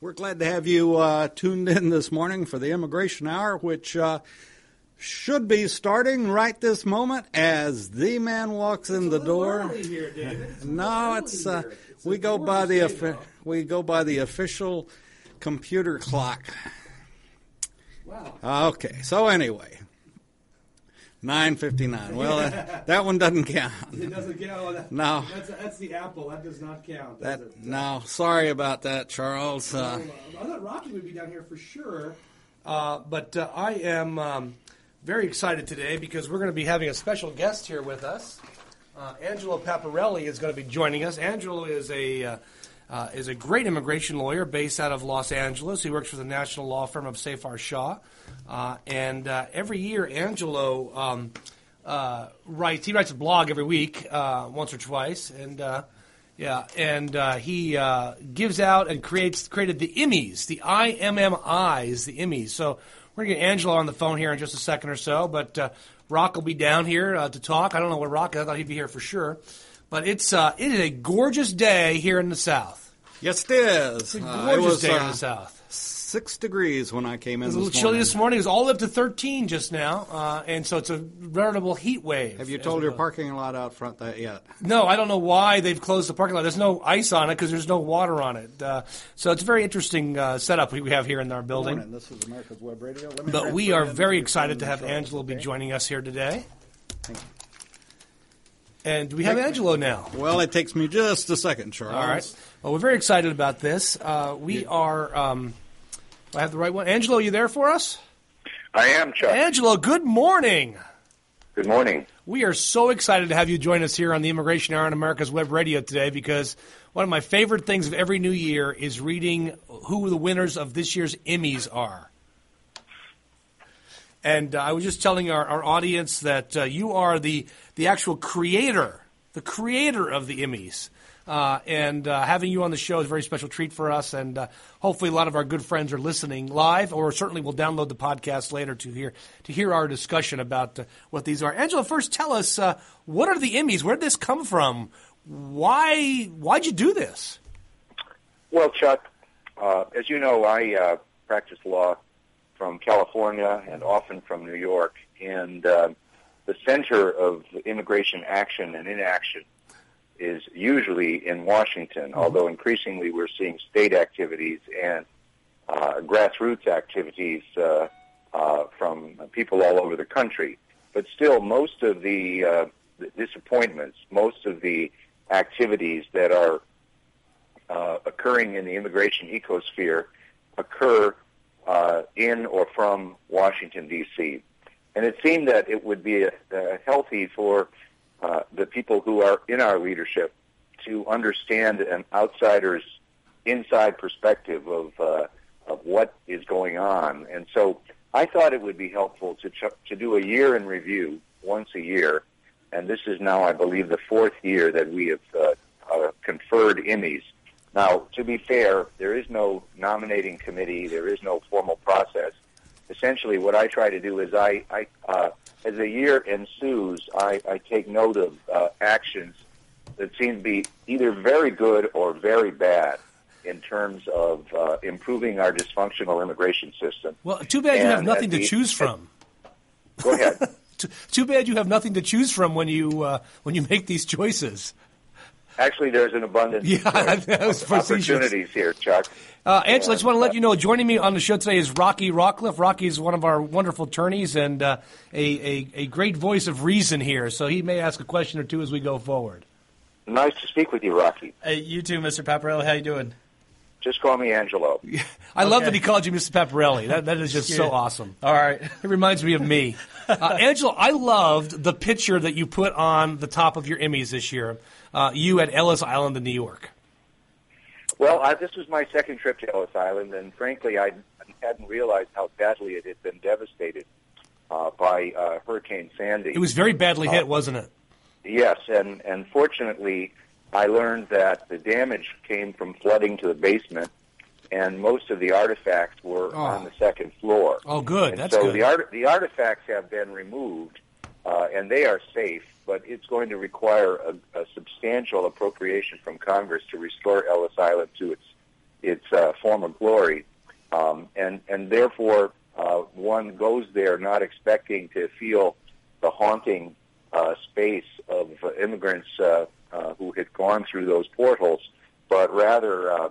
We're glad to have you uh, tuned in this morning for the Immigration Hour, which uh, should be starting right this moment as the man walks in the door. Here, no, it's uh, we go by the offi- we go by the official computer clock. Wow. Okay, so anyway, nine fifty nine. Well, that, that one doesn't count. It doesn't count. That, No. That's, that's the apple. That does not count. That does it? no, sorry about that, Charles. Uh, I thought Rocky would be down here for sure. Uh, but uh, I am um, very excited today because we're going to be having a special guest here with us. Uh, Angelo Paparelli is going to be joining us. Angelo is a uh, uh, is a great immigration lawyer based out of Los Angeles. He works for the national law firm of Seyfarth Shaw, uh, and uh, every year Angelo um, uh, writes. He writes a blog every week, uh, once or twice, and. Uh, yeah, and uh, he uh, gives out and creates created the Emmys, the IMMIs, the Emmys. So we're gonna get Angelo on the phone here in just a second or so, but uh, Rock will be down here uh, to talk. I don't know what Rock. I thought he'd be here for sure, but it's uh, it is a gorgeous day here in the South. yes, it is. It's a gorgeous was day in the South. Six degrees when I came in. It was a this little chilly this morning. It was all up to 13 just now, uh, and so it's a veritable heat wave. Have you told your parking lot out front that yet? No, I don't know why they've closed the parking lot. There's no ice on it because there's no water on it. Uh, so it's a very interesting uh, setup we have here in our building. Morning. This is America's Web Radio. Let me But we are very excited to have Charles, Angelo be joining us here today. Thank you. And we have Angelo now. Well, it takes me just a second, Charles. All right. Well, we're very excited about this. Uh, we are. Um, do I have the right one. Angelo, you there for us? I am, Chuck. Angelo, good morning. Good morning. We are so excited to have you join us here on the Immigration Hour on America's Web Radio today because one of my favorite things of every new year is reading who the winners of this year's Emmys are. And uh, I was just telling our, our audience that uh, you are the, the actual creator, the creator of the Emmys. Uh, and uh, having you on the show is a very special treat for us. And uh, hopefully, a lot of our good friends are listening live, or certainly will download the podcast later to hear to hear our discussion about uh, what these are. Angelo, first tell us uh, what are the Emmys? Where did this come from? Why why'd you do this? Well, Chuck, uh, as you know, I practice law from California and often from New York, and the center of immigration action and inaction is usually in Washington, although increasingly we're seeing state activities and uh, grassroots activities uh, uh, from people all over the country. But still, most of the, uh, the disappointments, most of the activities that are uh, occurring in the immigration ecosphere occur uh, in or from Washington, D.C. And it seemed that it would be uh, healthy for uh, the people who are in our leadership to understand an outsider's inside perspective of uh, of what is going on. And so I thought it would be helpful to ch- to do a year in review once a year. And this is now, I believe, the fourth year that we have uh, uh, conferred Emmys. Now, to be fair, there is no nominating committee. There is no formal process. Essentially, what I try to do is I, I uh, as the year ensues, I, I take note of uh, actions that seem to be either very good or very bad in terms of uh, improving our dysfunctional immigration system. Well, too bad you have nothing to the- choose from. Go ahead. Too, too bad you have nothing to choose from when you uh, when you make these choices. Actually, there's an abundance Yeah, of that was facetious. opportunities here, Chuck. Uh, Angelo, I just want to let you know, joining me on the show today is Rocky Rockcliffe. Rocky is one of our wonderful attorneys and uh, a, a, a great voice of reason here, so he may ask a question or two as we go forward. Nice to speak with you, Rocky. Hey, you too, Mr. Paparelli. How you doing? Just call me Angelo. I love Okay. that he called you Mr. Paparelli. That, that is just so awesome. All right. It reminds me of me. Uh, Angelo, I loved the picture that you put on the top of your Emmys this year. Uh, you at Ellis Island in New York. Well, I, this was my second trip to Ellis Island, and frankly, I hadn't realized how badly it had been devastated uh, by uh, Hurricane Sandy. It was very badly hit, wasn't it? Yes, and and fortunately, I learned that the damage came from flooding to the basement, and most of the artifacts were Oh. on the second floor. Oh, good. And That's so good. the art, the artifacts have been removed, uh, and they are safe. But it's going to require a, a substantial appropriation from Congress to restore Ellis Island to its its uh, former glory, um, and and therefore uh, one goes there not expecting to feel the haunting uh, space of immigrants uh, uh, who had gone through those portals, but rather uh,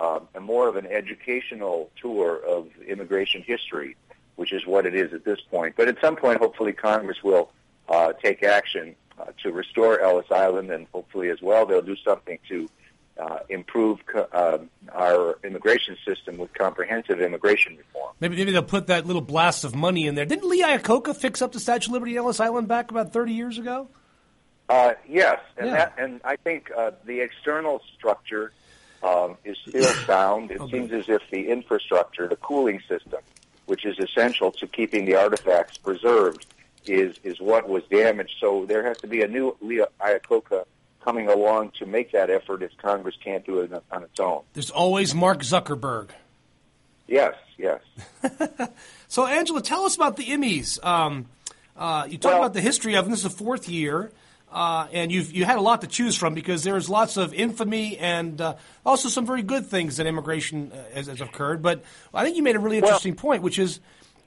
uh, more of an educational tour of immigration history, which is what it is at this point. But at some point, hopefully, Congress will uh, take action uh, to restore Ellis Island, and hopefully, as well, they'll do something to uh, improve co- uh, our immigration system with comprehensive immigration reform. Maybe, maybe they'll put that little blast of money in there. Didn't Lee Iacocca fix up the Statue of Liberty Ellis Island back about 30 years ago? Uh, yes, and Yeah. that, and I think uh, the external structure um, is still sound. It Okay. seems as if the infrastructure, the cooling system, which is essential to keeping the artifacts preserved, is is what was damaged. So there has to be a new Lee Iacocca coming along to make that effort if Congress can't do it on its own. There's always Mark Zuckerberg. Yes, yes. So, Angelo, tell us about the Emmys. Um, uh, you talk Well- about the history of them. This is the fourth year, uh, and you've you had a lot to choose from because there's lots of infamy and uh, also some very good things that immigration uh, has, has occurred. But I think you made a really Well- interesting point, which is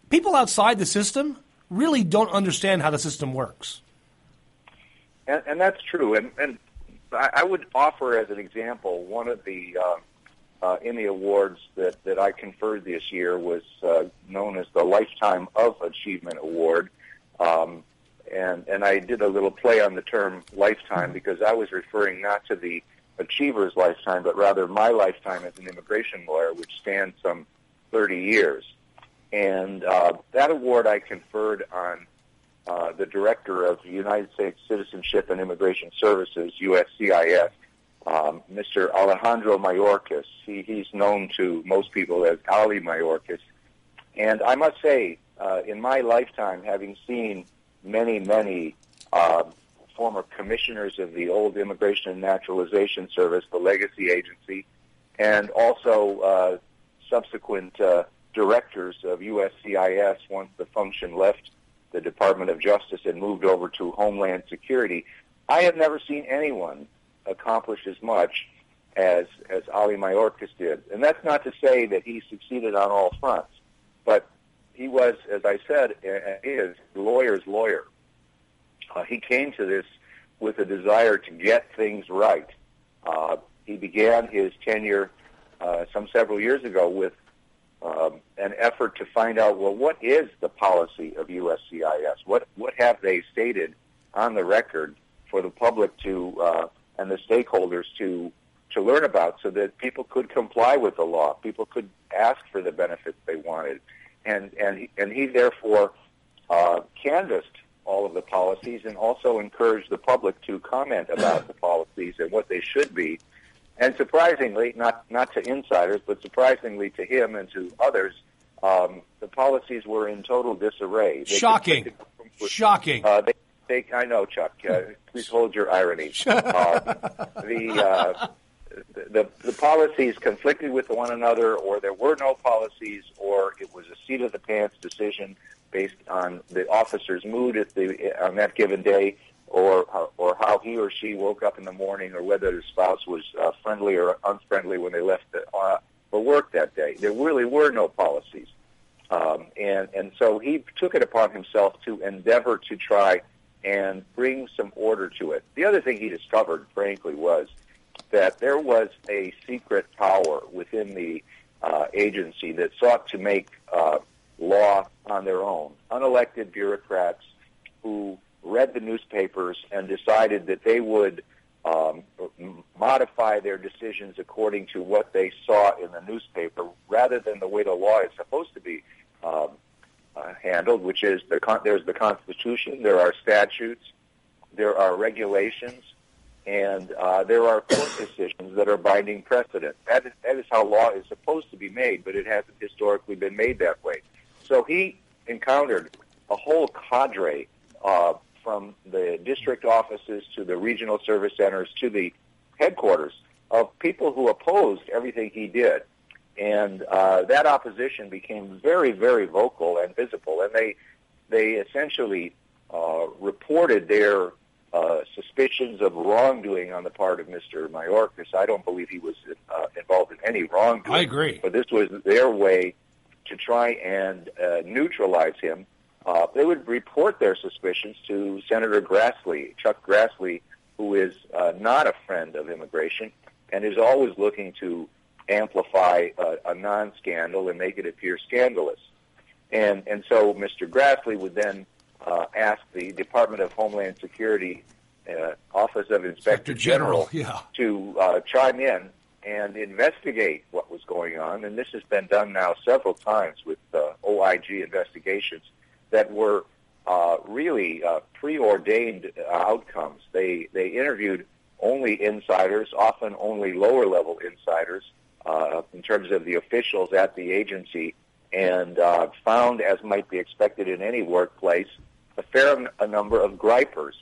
people outside the system really don't understand how the system works. And, and that's true. And, and I, I would offer as an example one of the uh, uh, Emmy Awards that, that I conferred this year was uh, known as the Lifetime of Achievement Award. Um, and, and I did a little play on the term lifetime because I was referring not to the achiever's lifetime, but rather my lifetime as an immigration lawyer, which spans some 30 years. And uh, that award I conferred on uh, the director of the United States Citizenship and Immigration Services, USCIS, um, Mr. Alejandro Mayorkas. He, he's known to most people as Ali Mayorkas. And I must say, uh, in my lifetime, having seen many, many uh, former commissioners of the old Immigration and Naturalization Service, the Legacy Agency, and also uh, subsequent uh, directors of USCIS once the function left the Department of Justice and moved over to Homeland Security. I have never seen anyone accomplish as much as as Ali Mayorkas did, and that's not to say that he succeeded on all fronts, but he was, as I said, is lawyer's lawyer. Uh, he came to this with a desire to get things right. Uh, he began his tenure uh, some several years ago with um, an effort to find out, well, what is the policy of USCIS? What what have they stated on the record for the public to uh, and the stakeholders to to learn about, so that people could comply with the law, people could ask for the benefits they wanted, and and he, and he therefore uh, canvassed all of the policies and also encouraged the public to comment about the policies and what they should be. And surprisingly, not not to insiders, but surprisingly to him and to others, um, the policies were in total disarray. They Shocking. Shocking. Uh, they, they, I know, Chuck. Uh, please hold your irony. Uh, the, uh, the the policies conflicted with one another, or there were no policies, or it was a seat of the pants decision based on the officer's mood at the on that given day, or or how he or she woke up in the morning, or whether the spouse was uh, friendly or unfriendly when they left the, uh, for work that day. There really were no policies, um, and and so he took it upon himself to endeavor to try and bring some order to it. The other thing he discovered, frankly, was that there was a secret power within the uh, agency that sought to make uh, law on their own. Unelected bureaucrats who read the newspapers and decided that they would um, modify their decisions according to what they saw in the newspaper rather than the way the law is supposed to be um, uh, handled, which is the con- there's the Constitution, there are statutes, there are regulations, and uh, there are court decisions that are binding precedent. That is, that is how law is supposed to be made, but it hasn't historically been made that way. So he encountered a whole cadre uh, from the district offices to the regional service centers to the headquarters of people who opposed everything he did. And uh, that opposition became very, very vocal and visible, and they they essentially uh, reported their uh, suspicions of wrongdoing on the part of Mr. Mayorkas. I don't believe he was uh, involved in any wrongdoing. I agree. But this was their way to try and uh, neutralize him. Uh, they would report their suspicions to Senator Grassley, Chuck Grassley, who is uh, not a friend of immigration and is always looking to amplify a, a non-scandal and make it appear scandalous. And and so Mr. Grassley would then uh, ask the Department of Homeland Security uh, Office of Inspector, Inspector General, yeah. to uh, chime in and investigate what was going on. And this has been done now several times with uh, OIG investigations that were uh, really uh, preordained outcomes. They they interviewed only insiders, often only lower level insiders, uh, in terms of the officials at the agency, and uh, found, as might be expected in any workplace, a fair a number of gripers.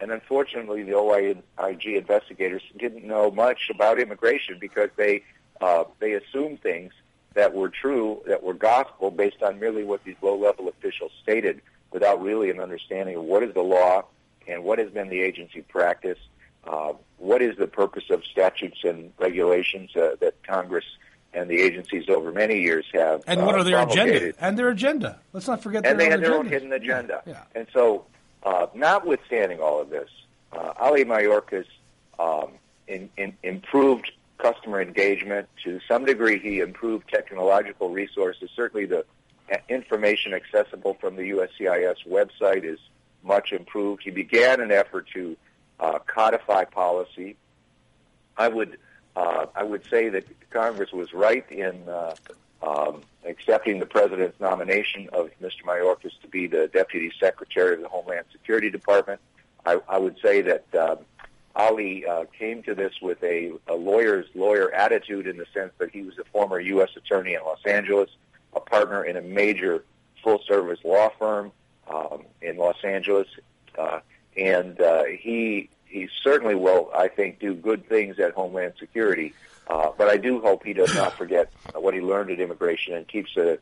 And unfortunately, the OIG investigators didn't know much about immigration because they uh, they assumed things that were true, that were gospel, based on merely what these low-level officials stated, without really an understanding of what is the law and what has been the agency practice uh, what is the purpose of statutes and regulations uh, that Congress and the agencies over many years have and what uh, are their promulgated. agenda and their agenda let's not forget and they had their own hidden agenda Yeah. and so uh, notwithstanding all of this uh, Ali Mayorkas um, in, in improved customer engagement to some degree he improved technological resources certainly the information accessible from the USCIS website is much improved he began an effort to uh, codify policy. I would uh, I would say that Congress was right in uh, um, accepting the president's nomination of Mr. Mayorkas to be the deputy secretary of the Homeland Security Department. I, I would say that um, Ali uh, came to this with a, a lawyer's lawyer attitude in the sense that he was a former U.S. attorney in Los Angeles, a partner in a major full-service law firm um, in Los Angeles. Uh, and uh, he he certainly will, I think, do good things at Homeland Security. Uh, but I do hope he does not forget what he learned at immigration and keeps a,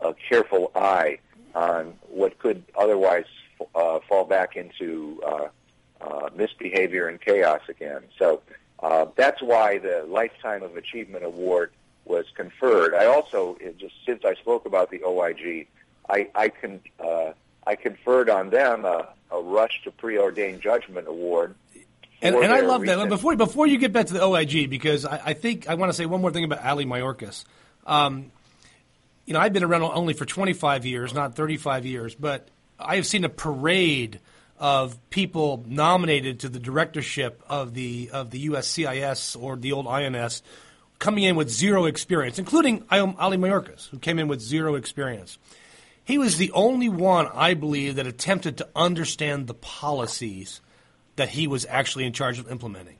a careful eye on what could otherwise uh, fall back into uh, uh, misbehavior and chaos again. So uh, that's why the Lifetime of Achievement Award was conferred. I also, just since I spoke about the OIG, I I can uh, I conferred on them a, a Rush to Preordained Judgment Award. And, and I love that. Before before you get back to the OIG, because I, I think I want to say one more thing about Ali Mayorkas. Um, you know, I've been around only for 25 years, not 35 years, but I have seen a parade of people nominated to the directorship of the of the USCIS or the old INS coming in with zero experience, including Ali Mayorkas, who came in with zero experience. He was the only one, I believe, that attempted to understand the policies that he was actually in charge of implementing.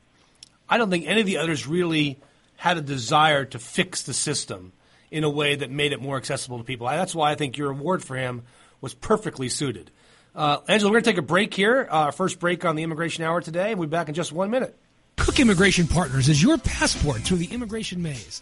I don't think any of the others really had a desire to fix the system in a way that made it more accessible to people. That's why I think your award for him was perfectly suited. Uh, Angelo, we're going to take a break here, uh, our first break on the Immigration Hour today, we'll be back in just one minute. Cook Immigration Partners is your passport through the immigration maze.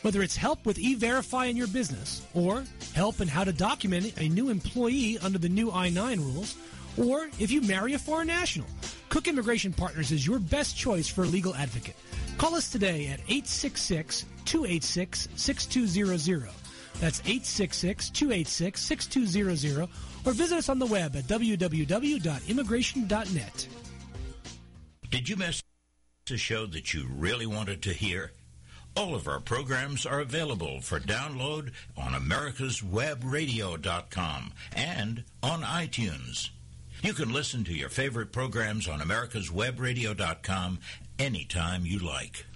Whether it's help with e-verify in your business, or help in how to document a new employee under the new I-9 rules, or if you marry a foreign national, Cook Immigration Partners is your best choice for a legal advocate. Call us today at 866-286-6200. That's 866-286-6200, or visit us on the web at www.immigration.net. Did you miss a show that you really wanted to hear? All of our programs are available for download on americaswebradio.com and on iTunes. You can listen to your favorite programs on americaswebradio.com anytime you like.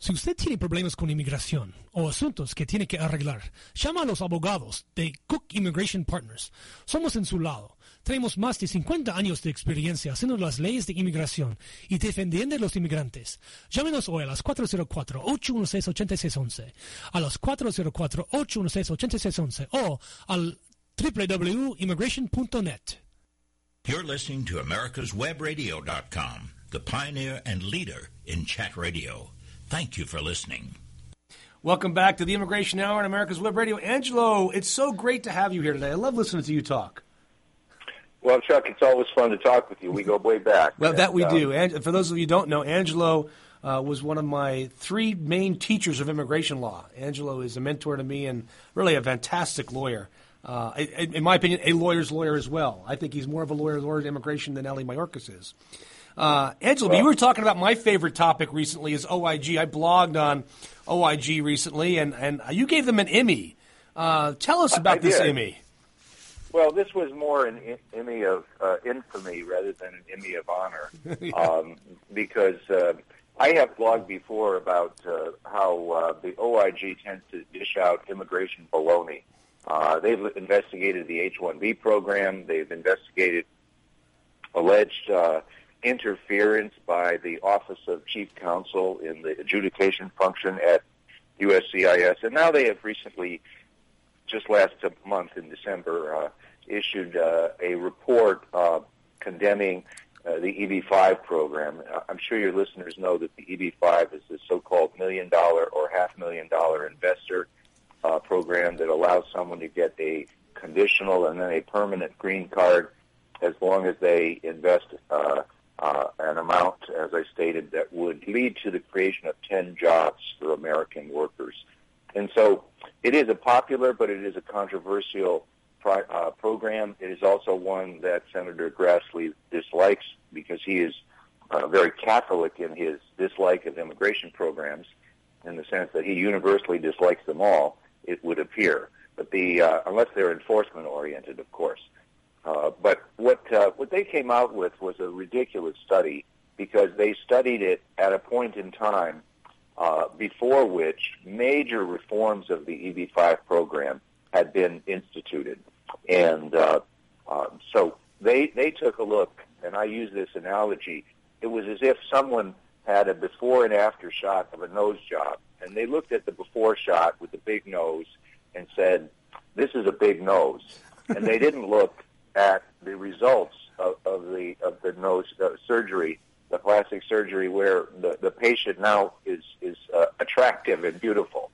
Si usted tiene problemas con inmigración o asuntos que tiene que arreglar, llama a los abogados de Cook Immigration Partners. Somos en su lado. Tenemos más de 50 años de experiencia haciendo las leyes de inmigración y defendiendo a los inmigrantes. Llámenos hoy a las 404-816-8611, a los 404-816-8611 o al www.immigration.net. You're listening to americaswebradio.com, the pioneer and leader in chat radio. Thank you for listening. Welcome back to the Immigration Hour on America's Web Radio. Angelo, it's so great to have you here today. I love listening to you talk. Well, Chuck, it's always fun to talk with you. We go way back. Well, that we uh, do. And for those of you who don't know, Angelo uh, was one of my three main teachers of immigration law. Angelo is a mentor to me and really a fantastic lawyer. Uh, in my opinion, a lawyer's lawyer as well. I think he's more of a lawyer's lawyer in immigration than Ali Mayorkas is. Uh, Angelo, well, you were talking about my favorite topic recently is OIG. I blogged on OIG recently, and, and you gave them an Emmy. Uh, tell us about I this did. Emmy. Well, this was more an Emmy of uh, infamy rather than an Emmy of honor, yeah. um, because uh, I have blogged before about uh, how uh, the OIG tends to dish out immigration baloney. Uh, they've investigated the H-1B program. They've investigated alleged uh, interference by the Office of Chief Counsel in the adjudication function at USCIS, and now they have recently just last month in December, uh, issued uh, a report uh, condemning uh, the EB-5 program. Uh, I'm sure your listeners know that the EB-5 is the so-called million dollar or half million dollar investor uh, program that allows someone to get a conditional and then a permanent green card as long as they invest uh, an amount, as I stated, that would lead to the creation of 10 jobs for American workers. And so it is a popular, but it is a controversial pro- uh, program. It is also one that Senator Grassley dislikes because he is uh, very Catholic in his dislike of immigration programs, in the sense that he universally dislikes them all. It would appear, but the uh, unless they're enforcement oriented, of course. Uh, but what uh, what they came out with was a ridiculous study because they studied it at a point in time uh, before which major reforms of the EB-5 program had been instituted. And uh, uh, so they, they took a look, and I use this analogy. It was as if someone had a before and after shot of a nose job, and they looked at the before shot with the big nose and said, this is a big nose. and they didn't look at the results of, of the of the nose uh, surgery the plastic surgery where the, the patient now is, is uh, attractive and beautiful.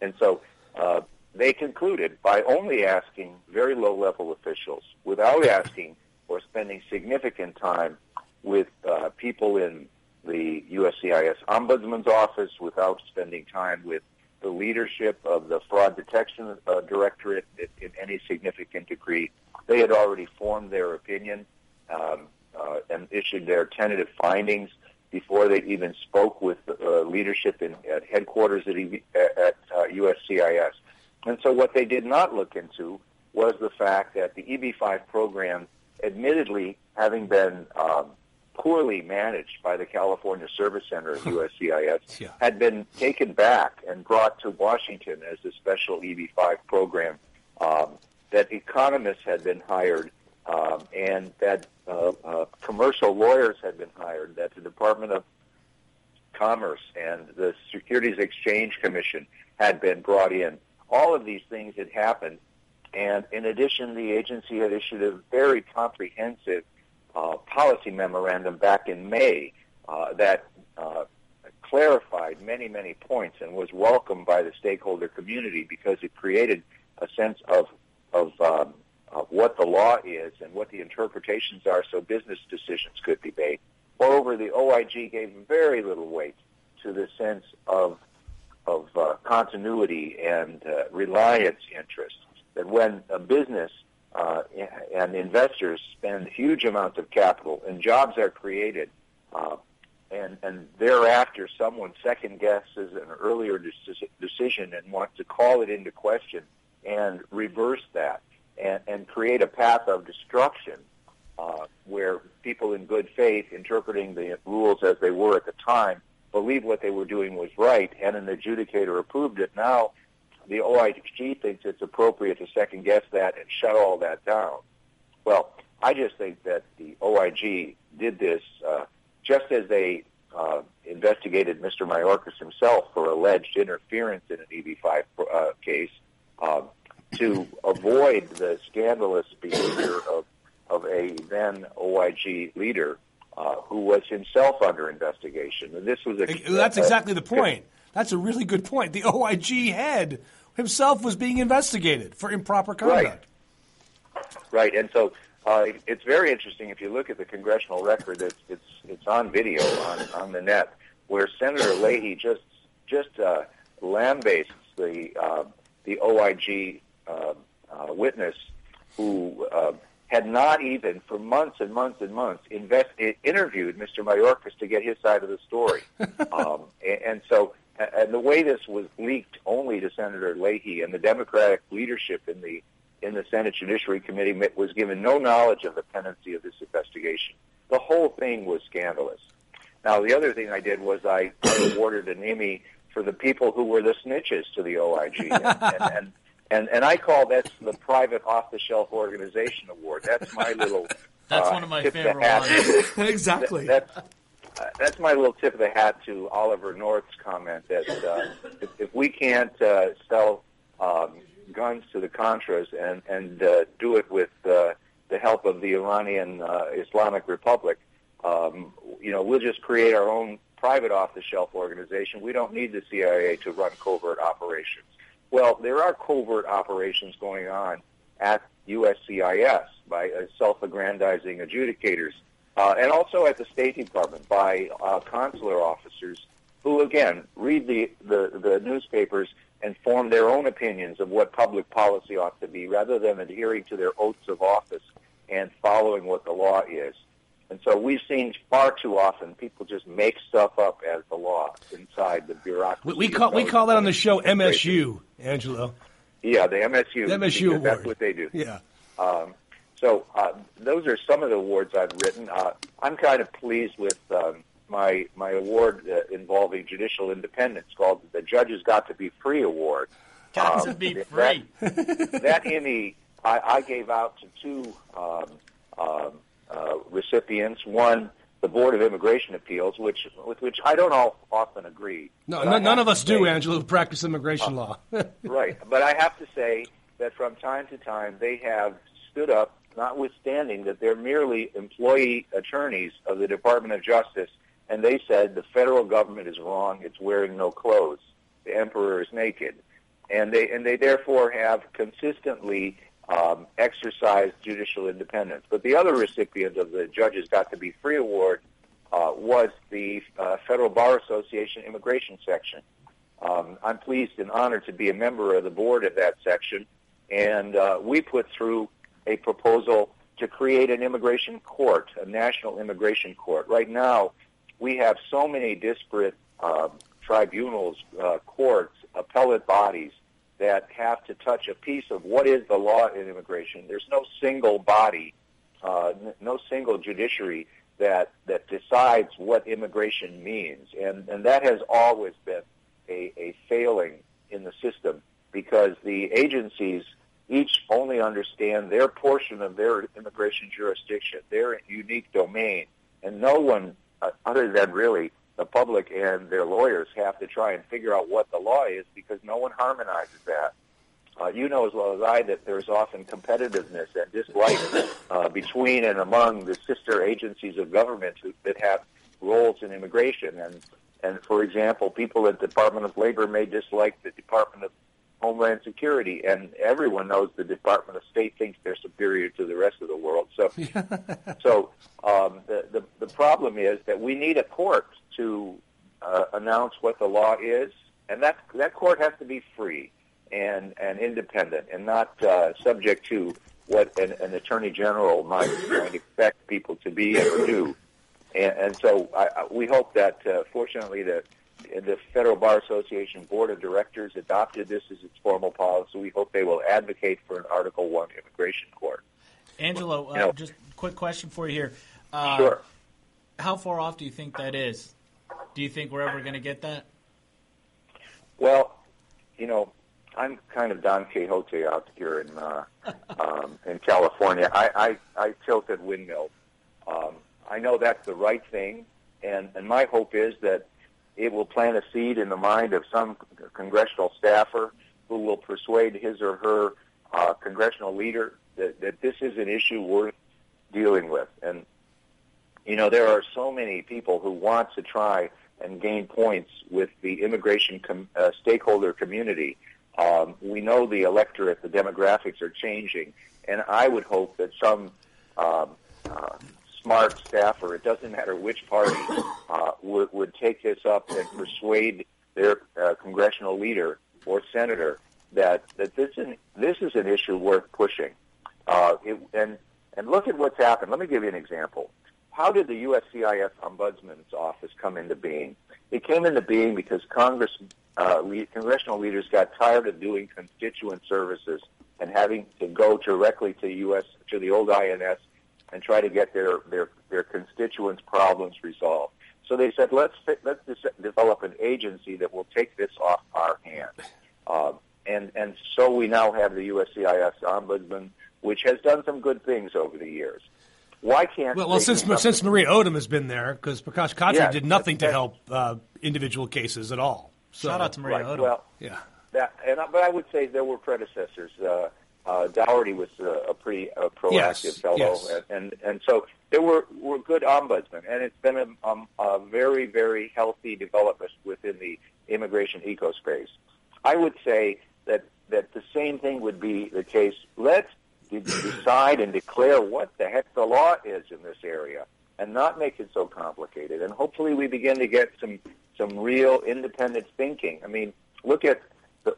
And so uh, they concluded by only asking very low level officials, without asking or spending significant time with uh, people in the USCIS Ombudsman's office, without spending time with the leadership of the Fraud Detection uh, Directorate in, any significant degree. They had already formed their opinion. Um, uh, and issued their tentative findings before they even spoke with uh, leadership in, at headquarters at, at uh, USCIS. And so what they did not look into was the fact that the EB-5 program, admittedly having been um, poorly managed by the California Service Center at USCIS, yeah. had been taken back and brought to Washington as a special EB-5 program. Um, that economists had been hired um, and that uh, uh, commercial lawyers had been hired, that the Department of Commerce and the Securities Exchange Commission had been brought in. All of these things had happened, and in addition, the agency had issued a very comprehensive uh, policy memorandum back in May uh, that uh, clarified many, many points and was welcomed by the stakeholder community because it created a sense of of um, of what the law is and what the interpretations are so business decisions could be made. Moreover, the OIG gave very little weight to the sense of of uh, continuity and uh, reliance interests. That when a business uh, and investors spend huge amounts of capital and jobs are created, uh, and and thereafter someone second guesses an earlier decision and wants to call it into question and reverse that, and, and create a path of destruction uh, where people in good faith, interpreting the rules as they were at the time, believe what they were doing was right, and an adjudicator approved it. Now, the OIG thinks it's appropriate to second guess that and shut all that down. Well, I just think that the OIG did this uh, just as they uh, investigated Mr. Mayorkas himself for alleged interference in an EB-5 uh, case. Um, to avoid the scandalous behavior of, of a then OIG leader uh, who was himself under investigation. And this was a, that's exactly the point. That's a really good point. The OIG head himself was being investigated for improper conduct. Right. Right. And so uh, it's very interesting if you look at the congressional record. It's it's it's on video on on the net where Senator Leahy just just uh, lambastes the uh, the OIG uh, uh, witness who uh, had not even for months and months and months invest, interviewed Mr. Mayorkas to get his side of the story. um, and, and so, and the way this was leaked only to Senator Leahy and the Democratic leadership in the in the Senate Judiciary Committee was given no knowledge of the pendency of this investigation. The whole thing was scandalous. Now, the other thing I did was I, I awarded an Emmy for the people who were the snitches to the OIG, and, and, and and and I call that the private off the shelf organization award. That's my little. that's uh, one of my favorite ones. exactly. That, that's uh, that's my little tip of the hat to Oliver North's comment that uh, if, if we can't uh, sell um, guns to the Contras and and uh, do it with uh, the help of the Iranian uh, Islamic Republic, um, you know, we'll just create our own private off-the-shelf organization. We don't need the CIA to run covert operations. Well, there are covert operations going on at USCIS by uh, self-aggrandizing adjudicators, uh, and also at the State Department by uh, consular officers who, again, read the, the, the newspapers and form their own opinions of what public policy ought to be rather than adhering to their oaths of office and following what the law is. And so we've seen far too often people just make stuff up as the law inside the bureaucracy. We, call we call that on the show MSU, Angelo. Yeah, the MSU. The MSU award. That's what they do. Yeah. Um, so uh, those are some of the awards I've written. Uh, I'm kind of pleased with um, my my award uh, involving judicial independence, called the Judges Got to Be Free Award. Got um, to be free. That, that Emmy I, I gave out to two um, um, uh, recipients. One, the Board of Immigration Appeals, which with which I don't all, often agree. No, n- none of us do, Angelo, who practice immigration uh, law. right, but I have to say that from time to time they have stood up, notwithstanding that they're merely employee attorneys of the Department of Justice, and they said the federal government is wrong. It's wearing no clothes. The emperor is naked, and they and they therefore have consistently um, exercise judicial independence. But the other recipient of the Judges Got to Be Free Award uh, was the uh, Federal Bar Association Immigration Section. Um, I'm pleased and honored to be a member of the board of that section, and uh, we put through a proposal to create an immigration court, a national immigration court. Right now, we have so many disparate uh, tribunals, uh, courts, appellate bodies that have to touch a piece of what is the law in immigration. There's no single body, uh, n- no single judiciary that that decides what immigration means, and and that has always been a, a failing in the system because the agencies each only understand their portion of their immigration jurisdiction, their unique domain, and no one uh, other than really the public and their lawyers have to try and figure out what the law is because no one harmonizes that. Uh, you know as well as I that there's often competitiveness and dislike uh, between and among the sister agencies of government who, that have roles in immigration. And, and for example, people at the Department of Labor may dislike the Department of Homeland Security, and everyone knows the Department of State thinks they're superior to the rest of the world. So, so um, the, the the problem is that we need a court to uh, announce what the law is, and that that court has to be free and and independent, and not uh, subject to what an, an attorney general might, might expect people to be and do. And, and so, I, I, we hope that, uh, fortunately, the the Federal Bar Association Board of Directors adopted this as its formal policy. We hope they will advocate for an Article One immigration court. Angelo, uh, you know, just quick question for you here. Uh, sure. How far off do you think that is? Do you think we're ever going to get that? Well, you know, I'm kind of Don Quixote out here in uh, um, in California. I, I, I tilted windmills. Um, I know that's the right thing, and, and my hope is that it will plant a seed in the mind of some congressional staffer who will persuade his or her uh, congressional leader that, that this is an issue worth dealing with. And, you know, there are so many people who want to try and gain points with the immigration com- uh, stakeholder community. Um, we know the electorate, the demographics are changing, and I would hope that some um, uh, smart staffer, it doesn't matter which party, uh, would, would take this up and persuade their uh, congressional leader or senator that, that this, is, this is an issue worth pushing. Uh, it, and, and look at what's happened. Let me give you an example. How did the USCIS Ombudsman's office come into being? It came into being because Congress, uh, congressional leaders got tired of doing constituent services and having to go directly to U.S. to the old INS and try to get their their their constituents' problems resolved. So they said, let's let's develop an agency that will take this off our hands. Uh, and and so we now have the USCIS Ombudsman, which has done some good things over the years. Why can't well, well since since Maria Odom has been there because Prakash Khatri yeah, did nothing to help uh, individual cases at all. So, Shout out to Maria right, Odom. Well, yeah. That, and but I would say there were predecessors. Uh, uh, Dougherty was a, a pretty uh, proactive yes, fellow, yes. And, and and so there were were good ombudsmen, and it's been a, um, a very very healthy development within the immigration ecospace. I would say that that the same thing would be the case. Let's decide and declare what the heck the law is in this area, and not make it so complicated. And hopefully, we begin to get some some real independent thinking. I mean, look at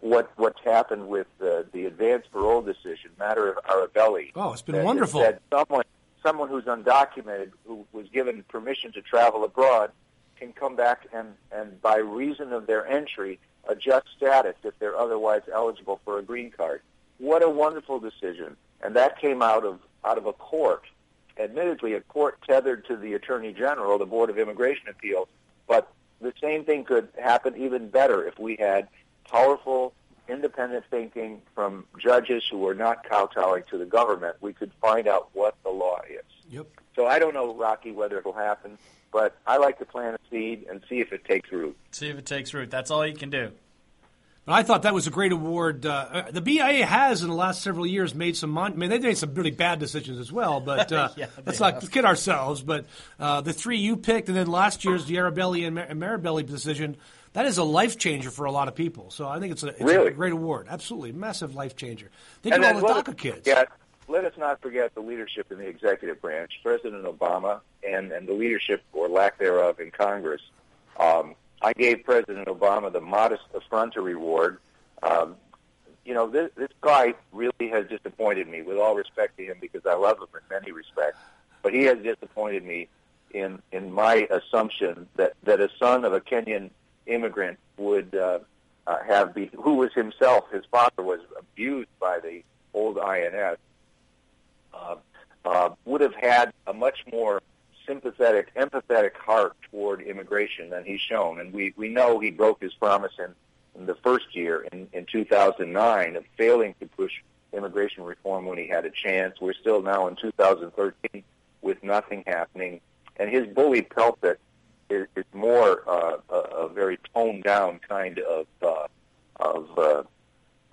what what's happened with the advance parole decision, matter of Arrabally. Oh, it's been that, wonderful. That someone someone who's undocumented who was given permission to travel abroad can come back and and by reason of their entry adjust status if they're otherwise eligible for a green card. What a wonderful decision! And that came out of out of a court, admittedly a court tethered to the Attorney General, the Board of Immigration Appeals, but the same thing could happen even better if we had powerful, independent thinking from judges who are not kowtowing to the government, we could find out what the law is. Yep. So I don't know, Rocky, whether it will happen, but I like to plant a seed and see if it takes root. See if it takes root. That's all you can do. But I thought that was a great award. Uh, uh the BIA has, in the last several years, made some. Mon- I mean, they've made some really bad decisions as well. But uh, yeah, let's not kid ourselves. But uh, the three you picked, and then last year's the Arrabally and Mar- Mirabelli decision, that is a life changer for a lot of people. So I think it's a, it's really? a great award. Absolutely, massive life changer. Think and of all the DACA kids. Yeah, let us not forget the leadership in the executive branch, President Obama, and and the leadership or lack thereof in Congress. Um, I gave President Obama the modest effrontery award. Um, you know, this, this guy really has disappointed me. With all respect to him, because I love him in many respects, but he has disappointed me in in my assumption that that a son of a Kenyan immigrant would uh, uh, have be who was himself his father was abused by the old INS uh, uh, would have had a much more sympathetic, empathetic heart toward immigration than he's shown, and we we know he broke his promise in, in the first year in, in 2009 of failing to push immigration reform when he had a chance. We're still now in 2013 with nothing happening, and his bully pulpit is, is more uh, a, a very toned down kind of uh, of uh,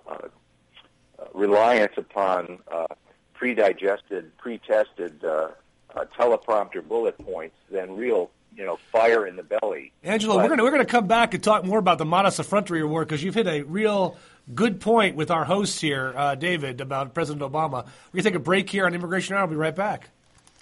uh, reliance upon uh, pre-digested, pre-tested uh, uh, teleprompter bullet points than real you know, fire in the belly. Angelo, but, we're going we're gonna come back and talk more about the Modest Effrontery Award because you've hit a real good point with our host here, uh, David, about President Obama. We're going to take a break here on Immigration Hour. I'll be right back.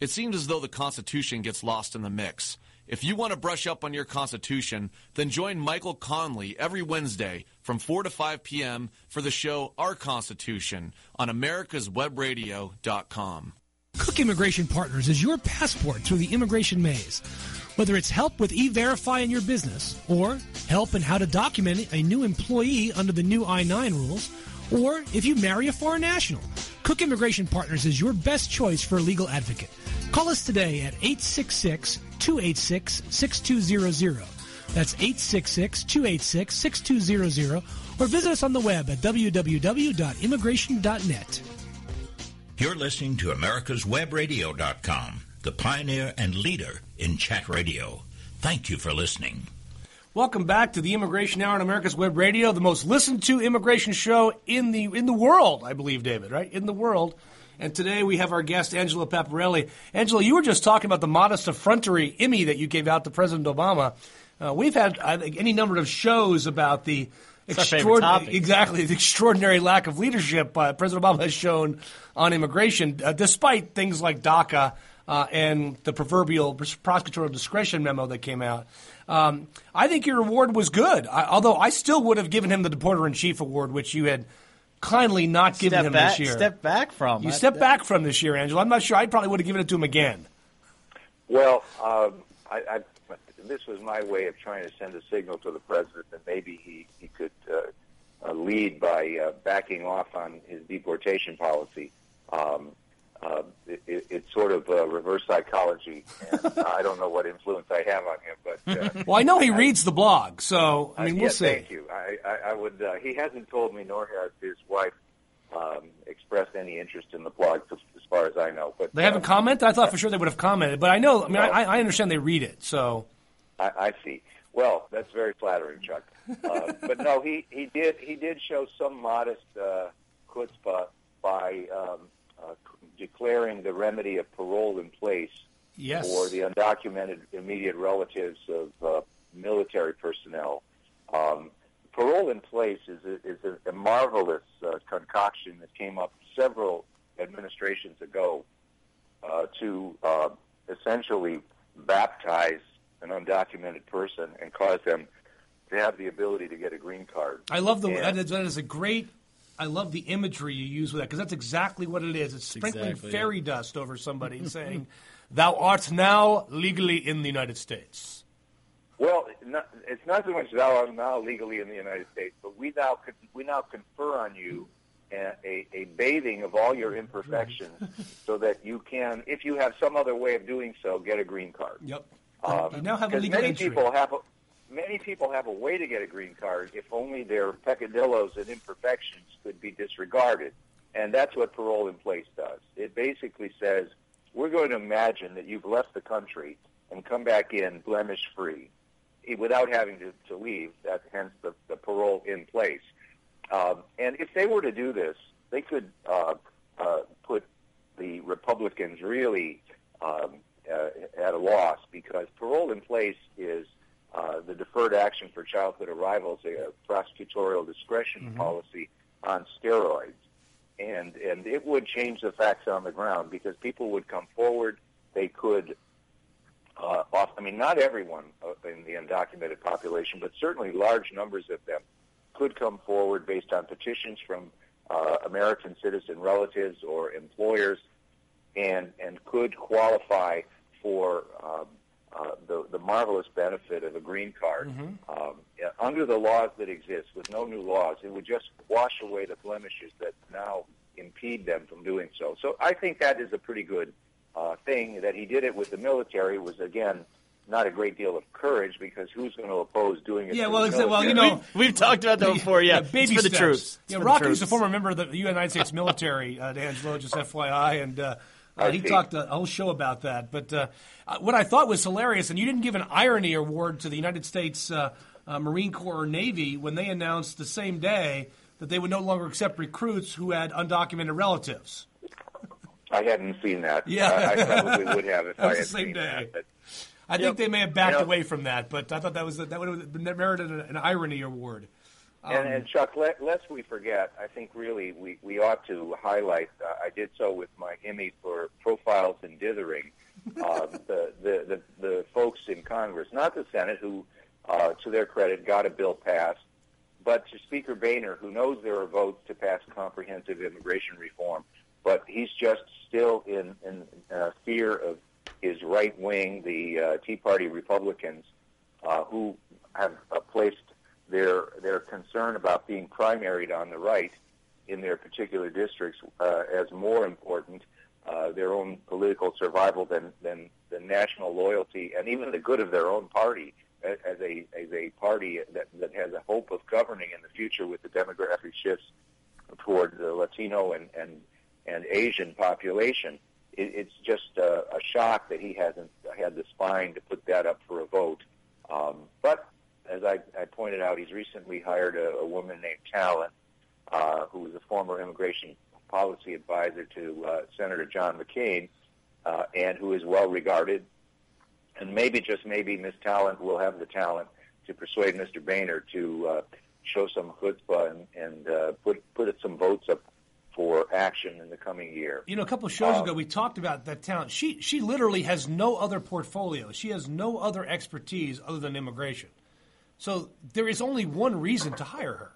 it seems as though the Constitution gets lost in the mix. If you want to brush up on your Constitution, then join Michael Conley every Wednesday from 4 to 5 p.m. for the show Our Constitution on americaswebradio.com. Cook Immigration Partners is your passport through the immigration maze. Whether it's help with e-verify in your business or help in how to document a new employee under the new I-9 rules, or if you marry a foreign national, Cook Immigration Partners is your best choice for a legal advocate. Call us today at 866-286-6200. That's 866-286-6200 or visit us on the web at www.immigration.net. You're listening to America's americaswebradio.com the pioneer and leader in chat radio. Thank you for listening. Welcome back to the Immigration Hour on America's Web Radio, the most listened to immigration show in the in the world, I believe, David, right? In the world. And today we have our guest, Angelo Paparelli. Angelo, you were just talking about the modest effrontery Emmy that you gave out to President Obama. Uh, we've had I think, any number of shows about the extraordinary, exactly the extraordinary lack of leadership uh, President Obama has shown on immigration, uh, despite things like DACA uh, and the proverbial prosecutorial discretion memo that came out. Um, I think your award was good, I, although I still would have given him the Deporter in Chief award, which you had kindly not given step him back, this year. Step back from. You I- stepped back from this year, Angelo. I'm not sure. I probably would have given it to him again. Well, um, I, I, this was my way of trying to send a signal to the president that maybe he he could uh, uh, lead by uh, backing off on his deportation policy. Um, uh, it, it, it's sort of uh, reverse psychology, and I don't know what influence I have on him, but uh, Well, I know he reads the blog, so I mean, uh, we'll yeah, see. Thank you. I, I, I would. Uh, he hasn't told me, nor has his wife um, expressed any interest in the blog, as, far as I know. But They haven't uh, commented. I thought for sure they would have commented, but I know. I mean, No. I, I understand they read it. So I, I see. Well, that's very flattering, Chuck. Uh, but no, he, he did he did show some modest uh, chutzpah by um, uh, declaring the remedy of parole in place yes, for the undocumented immediate relatives of uh, military personnel. Um, parole in place is a, is a, a marvelous uh, concoction that came up several administrations ago uh, to uh, essentially baptize an undocumented person and cause them to have the ability to get a green card. I love the And- that, is, that is a great. I love the imagery you use with that because that's exactly what it is. It's sprinkling Exactly, fairy dust over somebody and saying, "Thou art now legally in the United States." Well, not, it's not so much thou art now legally in the United States, but we now we now confer on you a, a, a bathing of all your imperfections, so that you can, if you have some other way of doing so, get a green card. Yep. Um, you now have a 'cause legal many entry. people have a, many people have a way to get a green card if only their peccadillos and imperfections could be disregarded, and that's what parole in place does. It basically says we're going to imagine that you've left the country and come back in blemish free without having to, to leave. That hence the, the parole in place. Um, and if they were to do this, they could uh, uh, put the Republicans really um, uh, at a loss because parole in place is uh, the deferred action for childhood arrivals, a prosecutorial discretion policy on steroids, and and it would change the facts on the ground because people would come forward. They could uh, off, I mean, not everyone uh, in the undocumented population, but certainly large numbers of them could come forward based on petitions from uh, American citizen relatives or employers, and and could qualify for um, uh, the the marvelous benefit of a green card. Um, under the laws that exist, with no new laws, it would just wash away the blemishes that now impede them from doing so. So I think that is a pretty good uh, thing that he did it with the military was again not a great deal of courage because who's going to oppose doing it? Yeah, well, the exa- well, you know, We've talked about that before. Yeah, baby it's for the steps. troops. It's Yeah, for the Rocky's a former member of the United States military, uh, D'Angelo, just FYI, and uh, uh, he talked a whole show about that. But uh, uh, what I thought was hilarious, and you didn't give an irony award to the United States uh, uh, Marine Corps or Navy when they announced the same day that they would no longer accept recruits who had undocumented relatives. I hadn't seen that. Yeah. I, probably would have if I had the same seen day. that. I think they may have backed away from that, but I thought that was that would have merited an, an irony award. And, Um, and Chuck, let, lest we forget, I think really we, we ought to highlight. Uh, I did so with my Emmy for profiles in dithering. Uh, the, the the the folks in Congress, not the Senate, who, uh, to their credit, got a bill passed, but to Speaker Boehner, who knows there are votes to pass comprehensive immigration reform, but he's just still in in uh, fear of his right wing, the uh, Tea Party Republicans, uh, who have uh, placed their their concern about being primaried on the right in their particular districts uh, as more important uh, their own political survival than, than than national loyalty and even the good of their own party as a as a party that that has a hope of governing in the future with the demographic shifts toward the Latino and and and Asian population. it, it's just a, a shock that he hasn't had the spine to put that up for a vote. Um, but as I, I pointed out, he's recently hired a, a woman named Tallent, uh, who was a former immigration policy advisor to uh, Senator John McCain, uh, and who is well regarded. And maybe, just maybe, Miss Tallent will have the talent to persuade Mr. Boehner to uh, show some chutzpah and, and uh, put put some votes up for action in the coming year. You know, a couple of shows Um, ago, we talked about that talent. She she literally has no other portfolio. She has no other expertise other than immigration. So there is only one reason to hire her.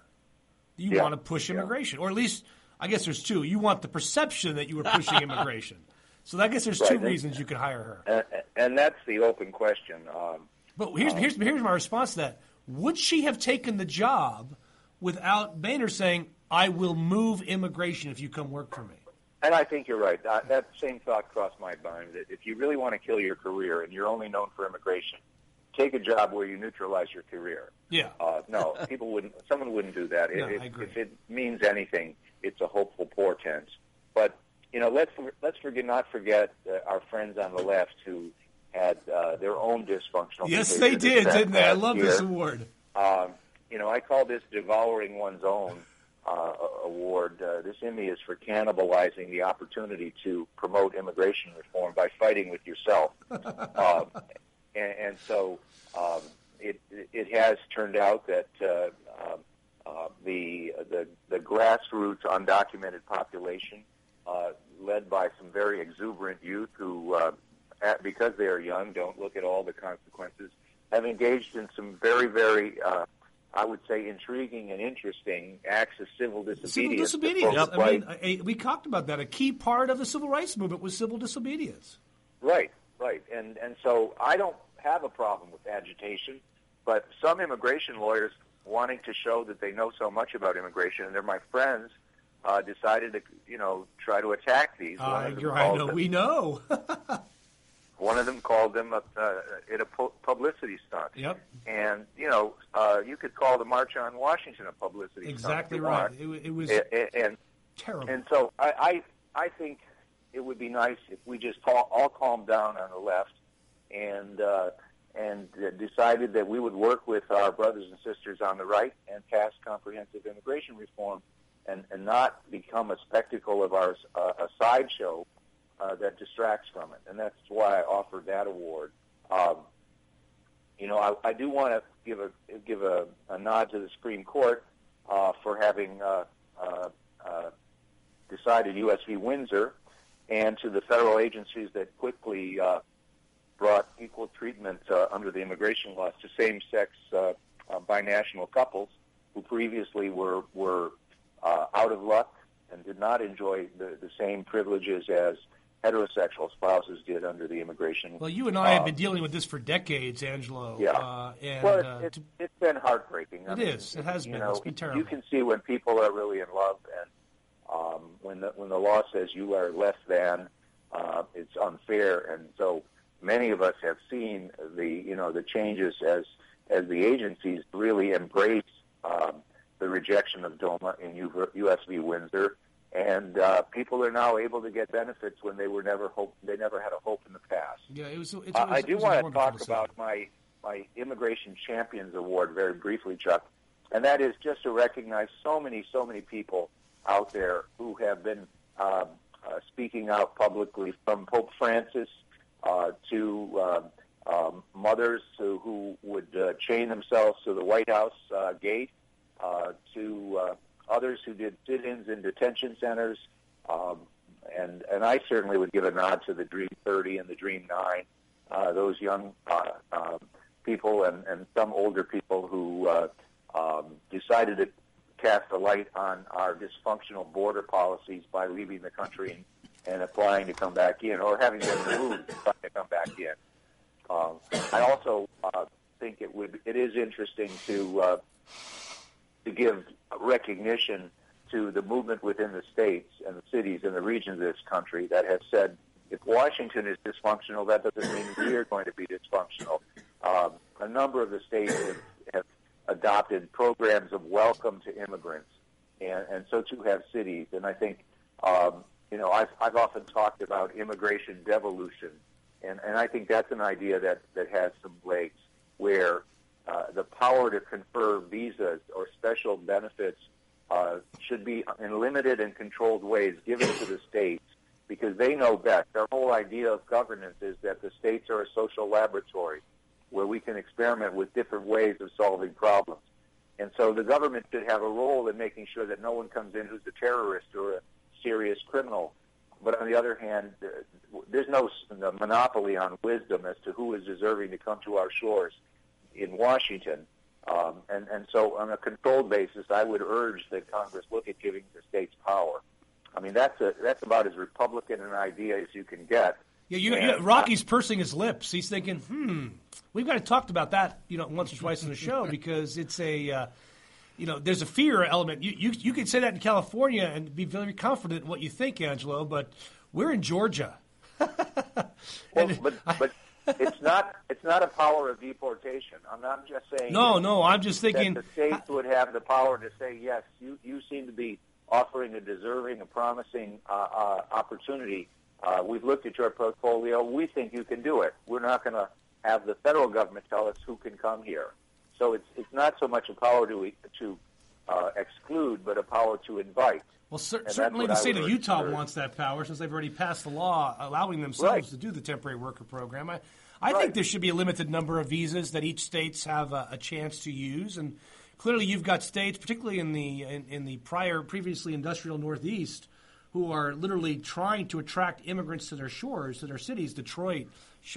You Yeah. want to push Yeah. immigration, or at least I guess there's two. You want the perception that you were pushing immigration. So I guess there's two Right. reasons you could hire her. And, and that's the open question. Um, But here's here's here's my response to that. Would she have taken the job without Boehner saying, "I will move immigration if you come work for me"? And I think you're right. That, that same thought crossed my mind that if you really want to kill your career and you're only known for immigration, take a job where you neutralize your career. Yeah. Uh, no, people wouldn't. Someone wouldn't do that. No, if, I agree. if it means anything, it's a hopeful portent. But you know, let's let's forget not forget uh, our friends on the left who had uh, their own dysfunctional. Yes, they did, didn't they? I love year. this award. Um, you know, I call this devouring one's own uh, award. Uh, this Emmy is for cannibalizing the opportunity to promote immigration reform by fighting with yourself. um, and, and so um, it it has turned out that uh, um, uh, the the the grassroots undocumented population, uh, led by some very exuberant youth who, uh, at, because they are young, don't look at all the consequences, have engaged in some very very uh, I would say intriguing and interesting acts of civil Civil disobedience. that disobedience. folks I mean, like- I- we talked about that. A key part of the civil rights movement was civil disobedience. Right, right, and and so I don't have a problem with agitation, but some immigration lawyers wanting to show that they know so much about immigration, and they're my friends, uh, decided to you know try to attack these. Uh, I know. them- We know. One of them called them a, uh, it a pu- publicity stunt. Yep. And you know, uh, you could call the March on Washington a publicity exactly stunt. you right. It, it was and terrible. and so I, I, I think it would be nice if we just all, calmed down on the left and uh, and decided that we would work with our brothers and sisters on the right and pass comprehensive immigration reform, and, and not become a spectacle of our uh, a sideshow uh, that distracts from it. And that's why I offered that award. Um, you know, I, I do want to give a give a, a nod to the Supreme Court uh, for having uh, uh, uh, decided U.S. v. Windsor, and to the federal agencies that quickly uh, brought equal treatment uh, under the immigration laws to same-sex uh, uh, binational couples who previously were were uh, out of luck and did not enjoy the, the same privileges as heterosexual spouses did under the immigration. well, you and I have uh, been dealing with this for decades, Angelo. Yeah. Uh, and well, it's, uh, it's, it's been heartbreaking. I It mean, is. It has been. Know, It's been terrible. You can see when people are really in love, and um, when the when the law says you are less than, uh, it's unfair. And so many of us have seen the you know the changes as as the agencies really embrace um, the rejection of DOMA in U- US v. Windsor. And uh, people are now able to get benefits when they were never hope they never had a hope in the past. yeah, it was. It was Uh, I do want to talk about my my Immigration Champions Award very briefly, Chuck, and that is just to recognize so many so many people out there who have been um, uh, speaking out publicly, from Pope Francis uh, to um, um, mothers who, who would uh, chain themselves to the White House uh, gate, uh, to uh, others who did sit-ins in detention centers. Um, and, and I certainly would give a nod to the Dream 30 and the Dream 9, uh, those young uh, um, people and, and some older people who uh, um, decided to cast a light on our dysfunctional border policies by leaving the country and, and applying to come back in, or having been removed to come back in. Um, I also uh, think it would it is interesting to uh, to give recognition to the movement within the states and the cities and the regions of this country that have said if Washington is dysfunctional, that doesn't mean we're going to be dysfunctional. Um, a number of the states have, have adopted programs of welcome to immigrants, and, and so too have cities. And I think um, you know, I've, I've often talked about immigration devolution, and, and I think that's an idea that, that has some legs, where uh, the power to confer visas or special benefits uh, should be in limited and controlled ways given to the states because they know best. Our whole idea of governance is that the states are a social laboratory where we can experiment with different ways of solving problems. And so the government should have a role in making sure that no one comes in who's a terrorist or a serious criminal. But on the other hand, uh, there's no monopoly on wisdom as to who is deserving to come to our shores in Washington. Um, and, and so on a controlled basis, I would urge that Congress look at giving the states power. I mean, that's, a, that's about as Republican an idea as you can get. Yeah, you, you, Rocky's pursing his lips. He's thinking, hmm, we've got to talk about that, you know, once or twice in the show because it's a, uh, you know, there's a fear element. You, you you can say that in California and be very confident in what you think, Angelo, but we're in Georgia. well, but but it's not it's not a power of deportation. I'm not just saying. No, no, I'm just thinking the states would have the power to say yes. You you seem to be offering a deserving, a promising uh, uh, opportunity. Uh, we've looked at your portfolio. We think you can do it. We're not going to have the federal government tell us who can come here. So it's it's not so much a power to to uh, exclude, but a power to invite. Well, cer- certainly the state of Utah urge. wants that power since they've already passed the law allowing themselves right. to do the temporary worker program. I, I right. think there should be a limited number of visas that each states have a, a, chance to use, and clearly you've got states, particularly in the in, in the prior previously industrial Northeast, who are literally trying to attract immigrants to their shores, to their cities. Detroit,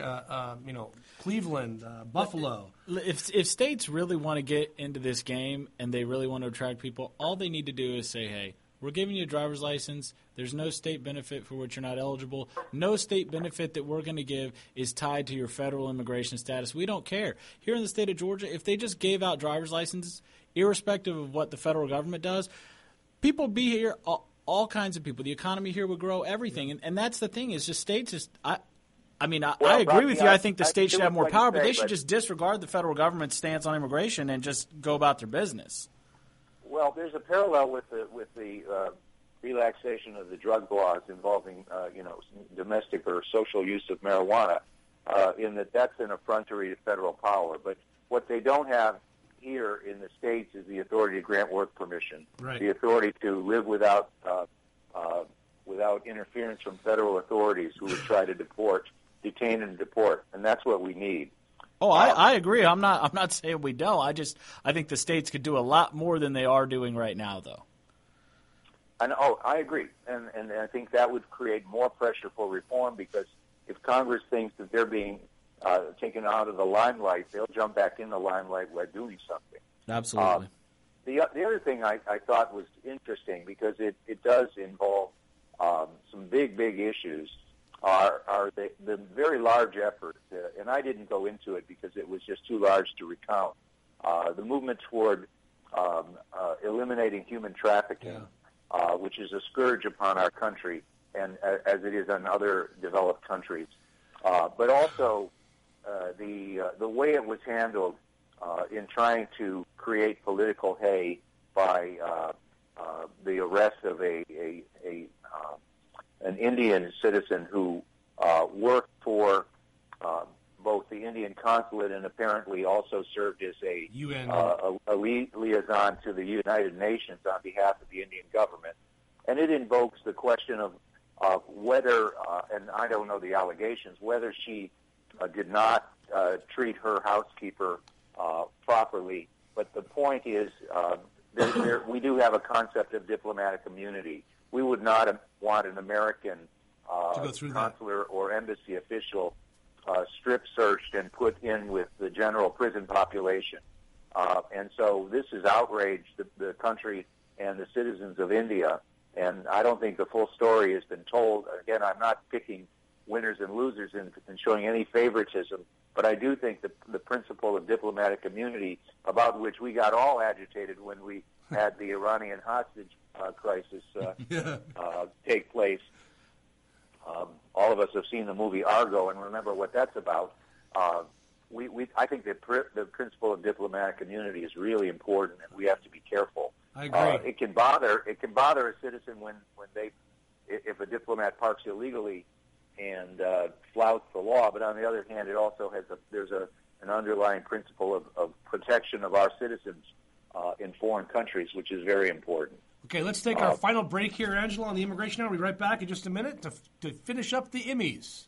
uh, uh, you know, Cleveland, uh, Buffalo. If if states really want to get into this game and they really want to attract people, all they need to do is say, "Hey, we're giving you a driver's license. There's no state benefit for which you're not eligible. No state benefit that we're going to give is tied to your federal immigration status. We don't care. Here in the state of Georgia, if they just gave out driver's licenses, irrespective of what the federal government does, people be here. All kinds of people. The economy here would grow. Everything, and, and that's the thing is just states. Just I, I mean, I, well, I agree with you. I, I think the states should have more power, say, but they should but just disregard the federal government's stance on immigration and just go about their business. Well, there's a parallel with the with the uh, relaxation of the drug laws involving, uh, you know, domestic or social use of marijuana, uh, in that that's an effrontery to federal power. But what they don't have here in the states is the authority to grant work permission, right. the authority to live without uh, uh, without interference from federal authorities who would try to deport, detain, and deport, and that's what we need. Oh, I, I agree. I'm not. I'm not saying we don't. I just I think the states could do a lot more than they are doing right now, though. And oh, I agree, and and I think that would create more pressure for reform because if Congress thinks that they're being uh, taken out of the limelight, they'll jump back in the limelight by doing something. Absolutely. Uh, the the other thing I, I thought was interesting because it it does involve um, some big big issues are are the, the very large effort, uh, and I didn't go into it because it was just too large to recount. Uh, the movement toward um, uh, eliminating human trafficking. Yeah uh, which is a scourge upon our country, and uh, as it is on other developed countries. Uh, but also uh, the uh, the way it was handled uh, in trying to create political hay by uh, uh, the arrest of a a, a uh, an Indian citizen who uh, worked for uh, both the Indian consulate and apparently also served as a UN. Uh, a, a liaison to the United Nations on behalf of the Indian government, and it invokes the question of of whether, uh, and I don't know the allegations, whether she uh, did not uh, treat her housekeeper uh, properly. But the point is, uh, there, there, we do have a concept of diplomatic immunity. We would not want an American uh, consular that. or embassy official uh, strip searched and put in with the general prison population. Uh, and so this has outraged the, the country and the citizens of India. And I don't think the full story has been told. Again, I'm not picking winners and losers and, and showing any favoritism, but I do think the, the principle of diplomatic immunity, about which we got all agitated when we had the Iranian hostage uh, crisis uh, uh, take place, um, all of us have seen the movie Argo and remember what that's about. Uh, we, we, I think the, pr- the principle of diplomatic immunity is really important, and we have to be careful. I agree. Uh, it can bother it can bother a citizen when when they if a diplomat parks illegally and uh, flouts the law. But on the other hand, it also has a there's a an underlying principle of, of protection of our citizens uh, in foreign countries, which is very important. Okay, let's take our final break here, Angelo, on the immigration hour. We'll be right back in just a minute to, to finish up the Emmys.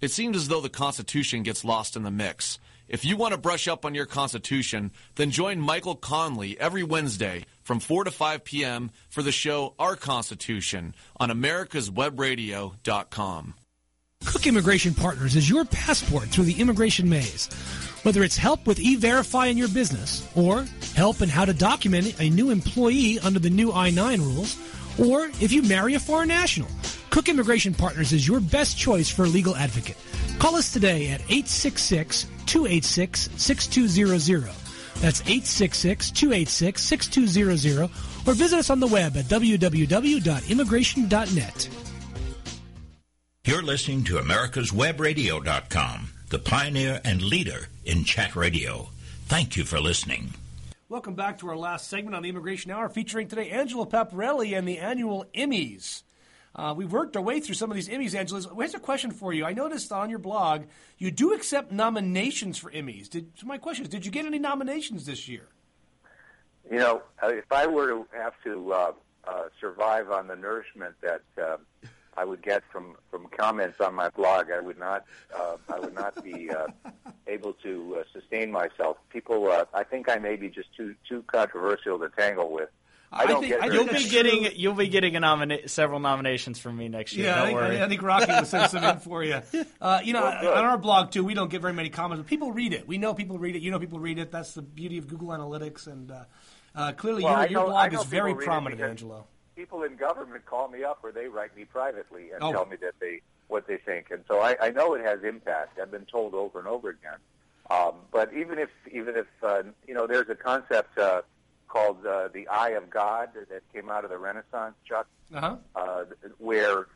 it seems as though the Constitution gets lost in the mix. If you want to brush up on your Constitution, then join Michael Conley every Wednesday from 4 to 5 p.m. for the show Our Constitution on americaswebradio.com. Cook Immigration Partners is your passport through the immigration maze. Whether it's help with e-verify in your business, or help in how to document a new employee under the new I-9 rules, or if you marry a foreign national, Cook Immigration Partners is your best choice for a legal advocate. Call us today at 866-286-6200. That's 866-286-6200 or visit us on the web at www.immigration.net. You're listening to America's americaswebradio.com, the pioneer and leader in chat radio. Thank you for listening. Welcome back to our last segment on the Immigration Hour, featuring today Angelo Paparelli and the annual Emmys. Uh, we've worked our way through some of these Emmys, Angelo. Here's a question for you. I noticed on your blog you do accept nominations for Emmys. Did, so my question is, did you get any nominations this year? You know, uh, if I were to have to uh, uh, survive on the nourishment that uh, I would get from, from comments on my blog, I would not uh, I would not be able to sustain myself. People, I think I may be just too too controversial to tangle with. I don't think- get You'll be that's getting true. you'll be getting a nomina- several nominations from me next year. Yeah, I Don't think, worry. I think Rocky will send some in for you. Uh, you know, Well, on our blog too, we don't get very many comments, but people read it. We know people read it. You know, people read it. That's the beauty of Google Analytics, and uh, uh, clearly, Well, your, your know- blog is very people read it prominent, Angelo. people in government call me up or they write me privately and Oh. tell me that they what they think, and so I, I know it has impact. I've been told over and over again. Um, but even if even if uh, you know, there's a concept uh, called uh, the Eye of God that came out of the Renaissance, Chuck, Uh-huh. uh, where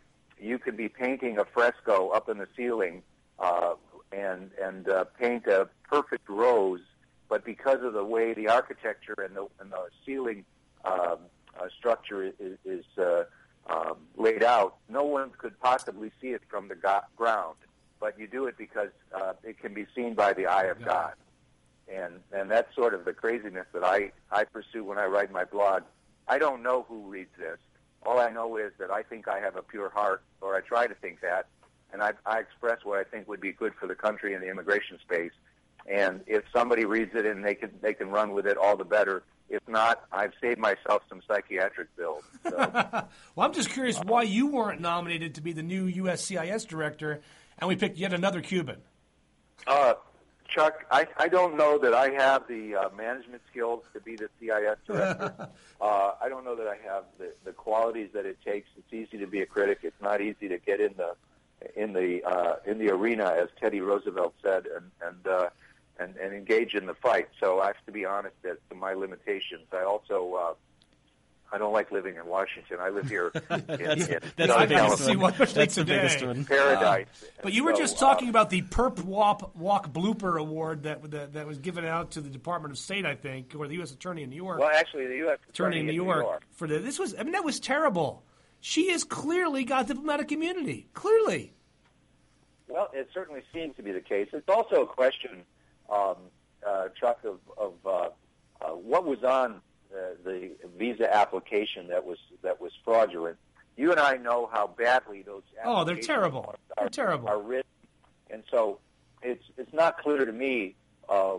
you could be painting a fresco up in the ceiling uh, and and uh, paint a perfect rose, but because of the way the architecture and the and the ceiling um, uh, structure is, is uh, um, laid out, no one could possibly see it from the go- ground. But you do it because uh, it can be seen by the eye of God, and and that's sort of the craziness that I I pursue when I write my blog. I don't know who reads this. All I know is that I think I have a pure heart, or I try to think that, and I, I express what I think would be good for the country in the immigration space. And if somebody reads it and they can they can run with it, all the better. If not, I've saved myself some psychiatric bills. So. Well, I'm just curious why you weren't nominated to be the new USCIS director, and we picked yet another Cuban. Uh, Chuck, I, I don't know that I have the uh, management skills to be the CIS director. uh, I don't know that I have the, the qualities that it takes. It's easy to be a critic. It's not easy to get in the in the uh, in the arena, as Teddy Roosevelt said, and and, uh, and and engage in the fight. So I have to be honest as to my limitations. I also uh, I don't like living in Washington. I live here in, in That's Southern the biggest see California, one. That's the today. biggest one. paradise. But you were So, just uh, talking about the Perp Walk, Walk Blooper Award that, that that was given out to the Department of State, I think, or the U.S. Attorney in New York. Well, actually, the U.S. Attorney in New York, for the this was I mean that was terrible. She has clearly got diplomatic immunity. Clearly, Well, it certainly seems to be the case. It's also a question, um, uh, Chuck, of, of uh, uh, what was on uh, the visa application that was that was fraudulent. You and I know how badly those. Oh, they're terrible. Are, They're terrible. Are written, and so it's it's not clear to me uh,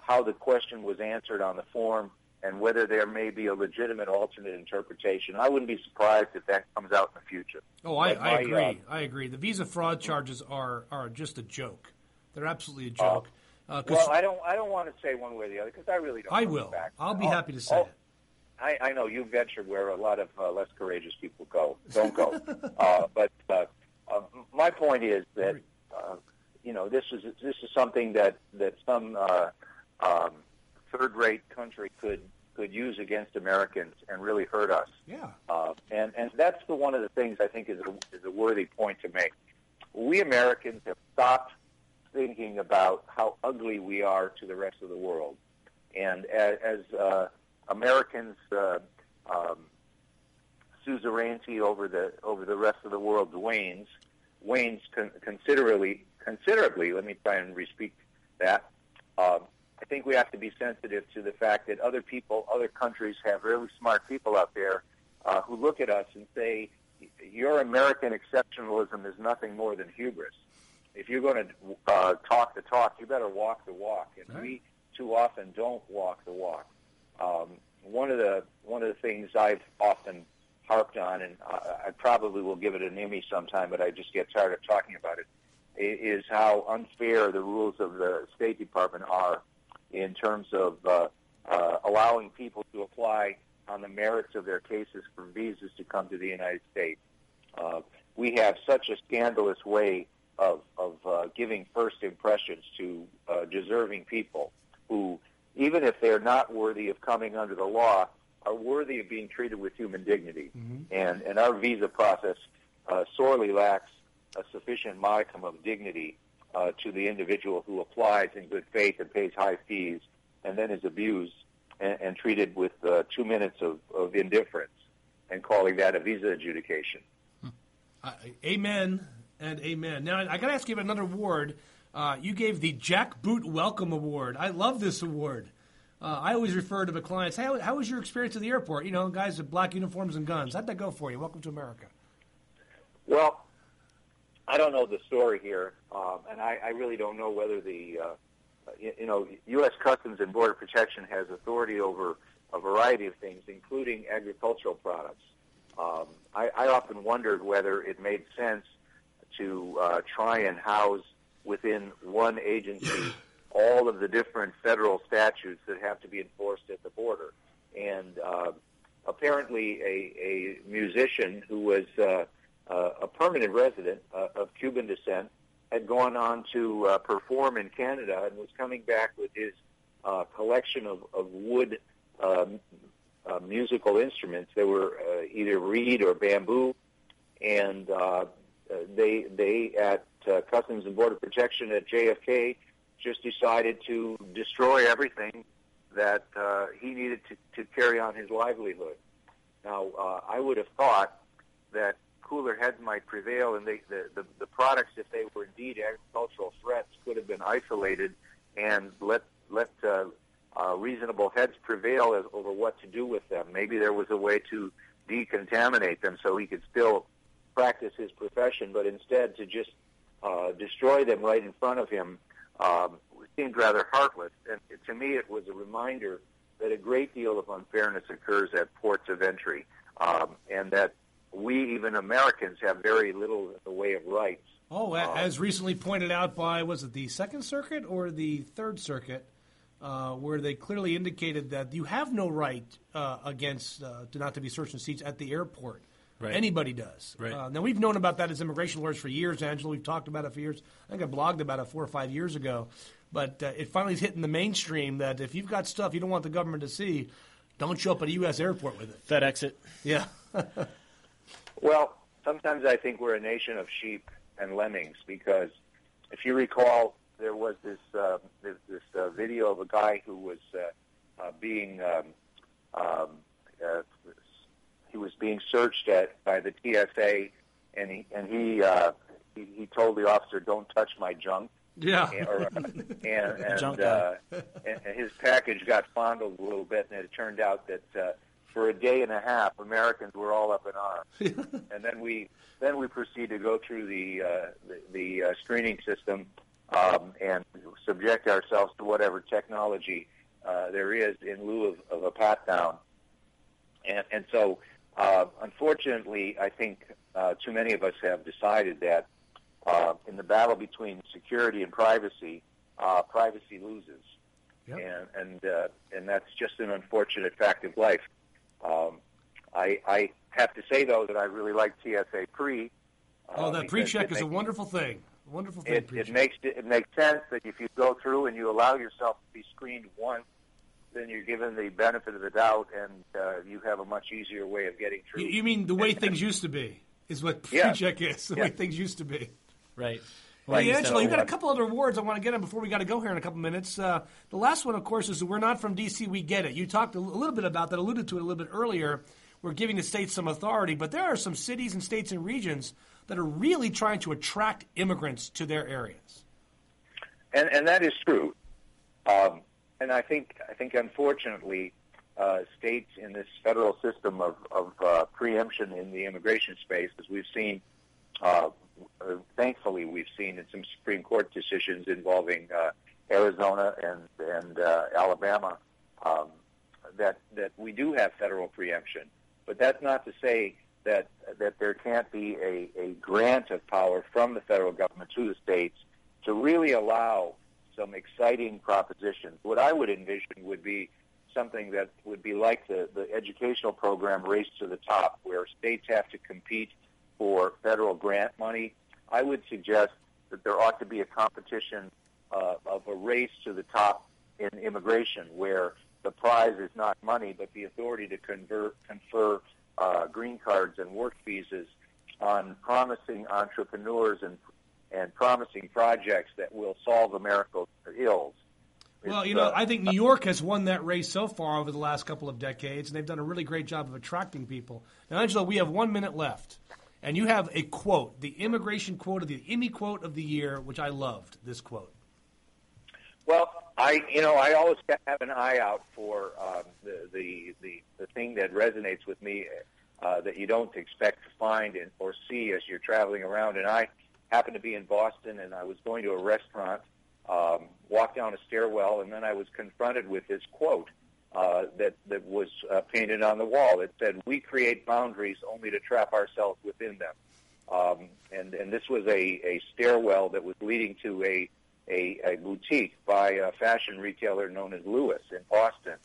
how the question was answered on the form and whether there may be a legitimate alternate interpretation. I wouldn't be surprised if that comes out in the future. oh, I, I agree. uh, I agree. The visa fraud charges are are just a joke. They're absolutely a joke. Uh, 'cause Well, I don't. I don't want to say one way or the other because I really don't. I will. facts. I'll be happy to say oh, it. I, I know you venture where a lot of uh, less courageous people go. Don't go. uh, but uh, uh, my point is that uh, you know this is this is something that that some uh, um, third-rate country could could use against Americans and really hurt us. Yeah. Uh, and and that's the one of the things I think is a, is a worthy point to make. We Americans have stopped thinking about how ugly we are to the rest of the world, and as, as uh, Americans uh, um, suzerainty over the over the rest of the world wanes, wanes con- considerably. Considerably, let me try and re-speak that. Um, I think we have to be sensitive to the fact that other people, other countries have really smart people out there uh, who look at us and say, "Your American exceptionalism is nothing more than hubris. If you're going to uh, talk the talk, you better walk the walk." And Right. we too often don't walk the walk. Um, one of the one of the things I've often harped on, and I, I probably will give it an Emmy sometime, but I just get tired of talking about it, is how unfair the rules of the State Department are in terms of uh, uh, allowing people to apply on the merits of their cases for visas to come to the United States. Uh, we have such a scandalous way of, of uh, giving first impressions to uh, deserving people who, even if they're not worthy of coming under the law, are worthy of being treated with human dignity. And, and our visa process uh, sorely lacks a sufficient modicum of dignity uh, to the individual who applies in good faith and pays high fees and then is abused and, and treated with uh, two minutes of, of indifference and calling that a visa adjudication. Uh, amen and amen. Now, I got to ask you about another award. Uh, you gave the Jack Boot Welcome Award. I love this award. Uh, I always refer to the clients, hey, how, was your experience at the airport? You know, guys with black uniforms and guns. How'd that go for you? Welcome to America. Well, I don't know the story here, um, and I, I really don't know whether the uh, you, you know U.S. Customs and Border Protection has authority over a variety of things, including agricultural products. Um, I, I often wondered whether it made sense to uh, try and house within one agency all of the different federal statutes that have to be enforced at the border. And uh, apparently, a, a musician who was uh, uh, a permanent resident uh, of Cuban descent had gone on to uh, perform in Canada and was coming back with his uh, collection of, of wood um, uh, musical instruments. They were uh, either reed or bamboo, and uh, uh, they they at uh, Customs and Border Protection at JFK just decided to destroy everything that uh, he needed to, to carry on his livelihood. Now, uh, I would have thought that cooler heads might prevail, and they, the, the the products, if they were indeed agricultural threats, could have been isolated and let let uh, uh, reasonable heads prevail as, over what to do with them. Maybe there was a way to decontaminate them so he could still practice his profession, but instead to just uh, destroy them right in front of him um, seemed rather heartless. And to me, it was a reminder that a great deal of unfairness occurs at ports of entry, um, and that we, even Americans, have very little in the way of rights. Oh, a- as recently pointed out by, was it the Second Circuit or the Third Circuit, uh, where they clearly indicated that you have no right uh, against uh, to not to be searching seats at the airport. Right. Anybody does. Right. Uh, now we've known about that as immigration lawyers for years, Angelo. We've talked about it for years. I think I blogged about it four or five years ago, but uh, it finally is hitting the mainstream that if you've got stuff you don't want the government to see, don't show up at a U.S. airport with it. FedEx it. Yeah. Well, sometimes I think we're a nation of sheep and lemmings because if you recall, there was this uh, this, this uh, video of a guy who was uh, uh, being um, um, uh, he was being searched at by the TSA, and he and he uh, he, he told the officer, "Don't touch my junk." Yeah. and, or, and, and, Junk uh, and, and his package got fondled a little bit, and it turned out that uh, for a day and a half, Americans were all up in arms. and then we then we proceed to go through the uh, the, the uh, screening system um, and subject ourselves to whatever technology uh, there is in lieu of, of a pat down. And, and so, uh, unfortunately, I think uh, too many of us have decided that uh, in the battle between security and privacy, uh, privacy loses, Yep. and and uh, and that's just an unfortunate fact of life. Um, I, I have to say though that I really like TSA Pre, Oh, that pre-check is a wonderful thing. Wonderful thing. It, it makes it makes sense that if you go through and you allow yourself to be screened once, then you're given the benefit of the doubt, and uh, you have a much easier way of getting through. You, you mean the way things used to be is what Yeah. pre-check is. The Yeah. way things used to be. Right. Hey, Well, Angelo, you got a uh, couple other awards I want to get on before we got to go here in a couple minutes. Uh, the last one, of course, is We're Not From D.C., We Get It. You talked a little bit about that, alluded to it a little bit earlier. We're giving the states some authority, but there are some cities and states and regions that are really trying to attract immigrants to their areas. and and that is true. Um, and I think I think unfortunately, uh, states in this federal system of, of uh, preemption in the immigration space, as we've seen, uh, uh, thankfully we've seen in some Supreme Court decisions involving uh, Arizona and and uh, Alabama, um, that that we do have federal preemption. But that's not to say that that there can't be a, a grant of power from the federal government to the states to really allow some exciting propositions. What I would envision would be something that would be like the, the educational program Race to the Top, where states have to compete for federal grant money. I would suggest that there ought to be a competition uh, of a race to the top in immigration, where the prize is not money, but the authority to convert, confer uh, green cards and work visas on promising entrepreneurs and and promising projects that will solve America's ills. Well, It's, you know, uh, I think New York has won that race so far over the last couple of decades, and they've done a really great job of attracting people. Now, Angelo, we have one minute left, and you have a quote, the immigration quote of the IMMY quote of the year, which I loved. This quote. Well, I you know I always have an eye out for um, the, the the the thing that resonates with me uh, that you don't expect to find and or see as you're traveling around. And I happened to be in Boston, and I was going to a restaurant, um, walked down a stairwell, and then I was confronted with this quote uh, that that was uh, painted on the wall. It said, "We create boundaries only to trap ourselves within them." Um, and and this was a, a stairwell that was leading to a a, a boutique by a fashion retailer known as Louis in Boston.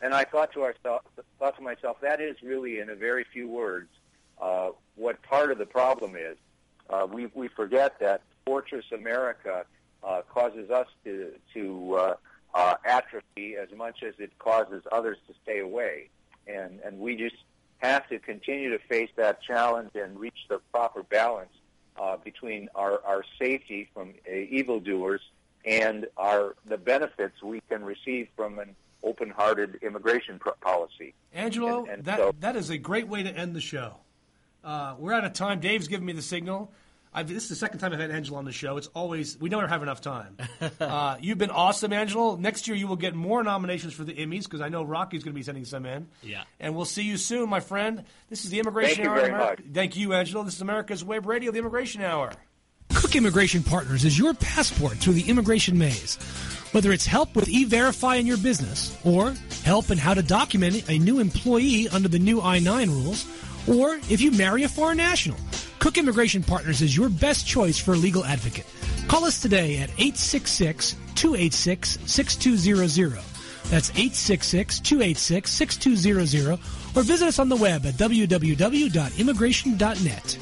And I thought to ourselves, thought to myself, that is really, in a very few words, uh, what part of the problem is. Uh, we we forget that Fortress America uh, causes us to to uh, uh, atrophy as much as it causes others to stay away, and and we just have to continue to face that challenge and reach the proper balance uh, between our, our safety from uh, evildoers and our the benefits we can receive from an open-hearted immigration pro- policy. Angelo, And- and that, so- that is a great way to end the show. Uh, we're out of time. Dave's giving me the signal. I've, this is the second time I've had Angelo on the show. It's always we never have enough time. uh, you've been awesome, Angelo. Next year you will get more nominations for the Emmys because I know Rocky's going to be sending some in. Yeah. And we'll see you soon, my friend. This is the Immigration Thank you Hour. very America. much. Thank you, Angelo. This is America's Web Radio, the Immigration Hour. Cook Immigration Partners is your passport through the immigration maze. Whether it's help with e-verify in your business, or help in how to document a new employee under the new I-9 rules, or if you marry a foreign national, Cook Immigration Partners is your best choice for a legal advocate. Call us today at 866-286-6200. That's 866-286-6200, or visit us on the web at www.immigration.net.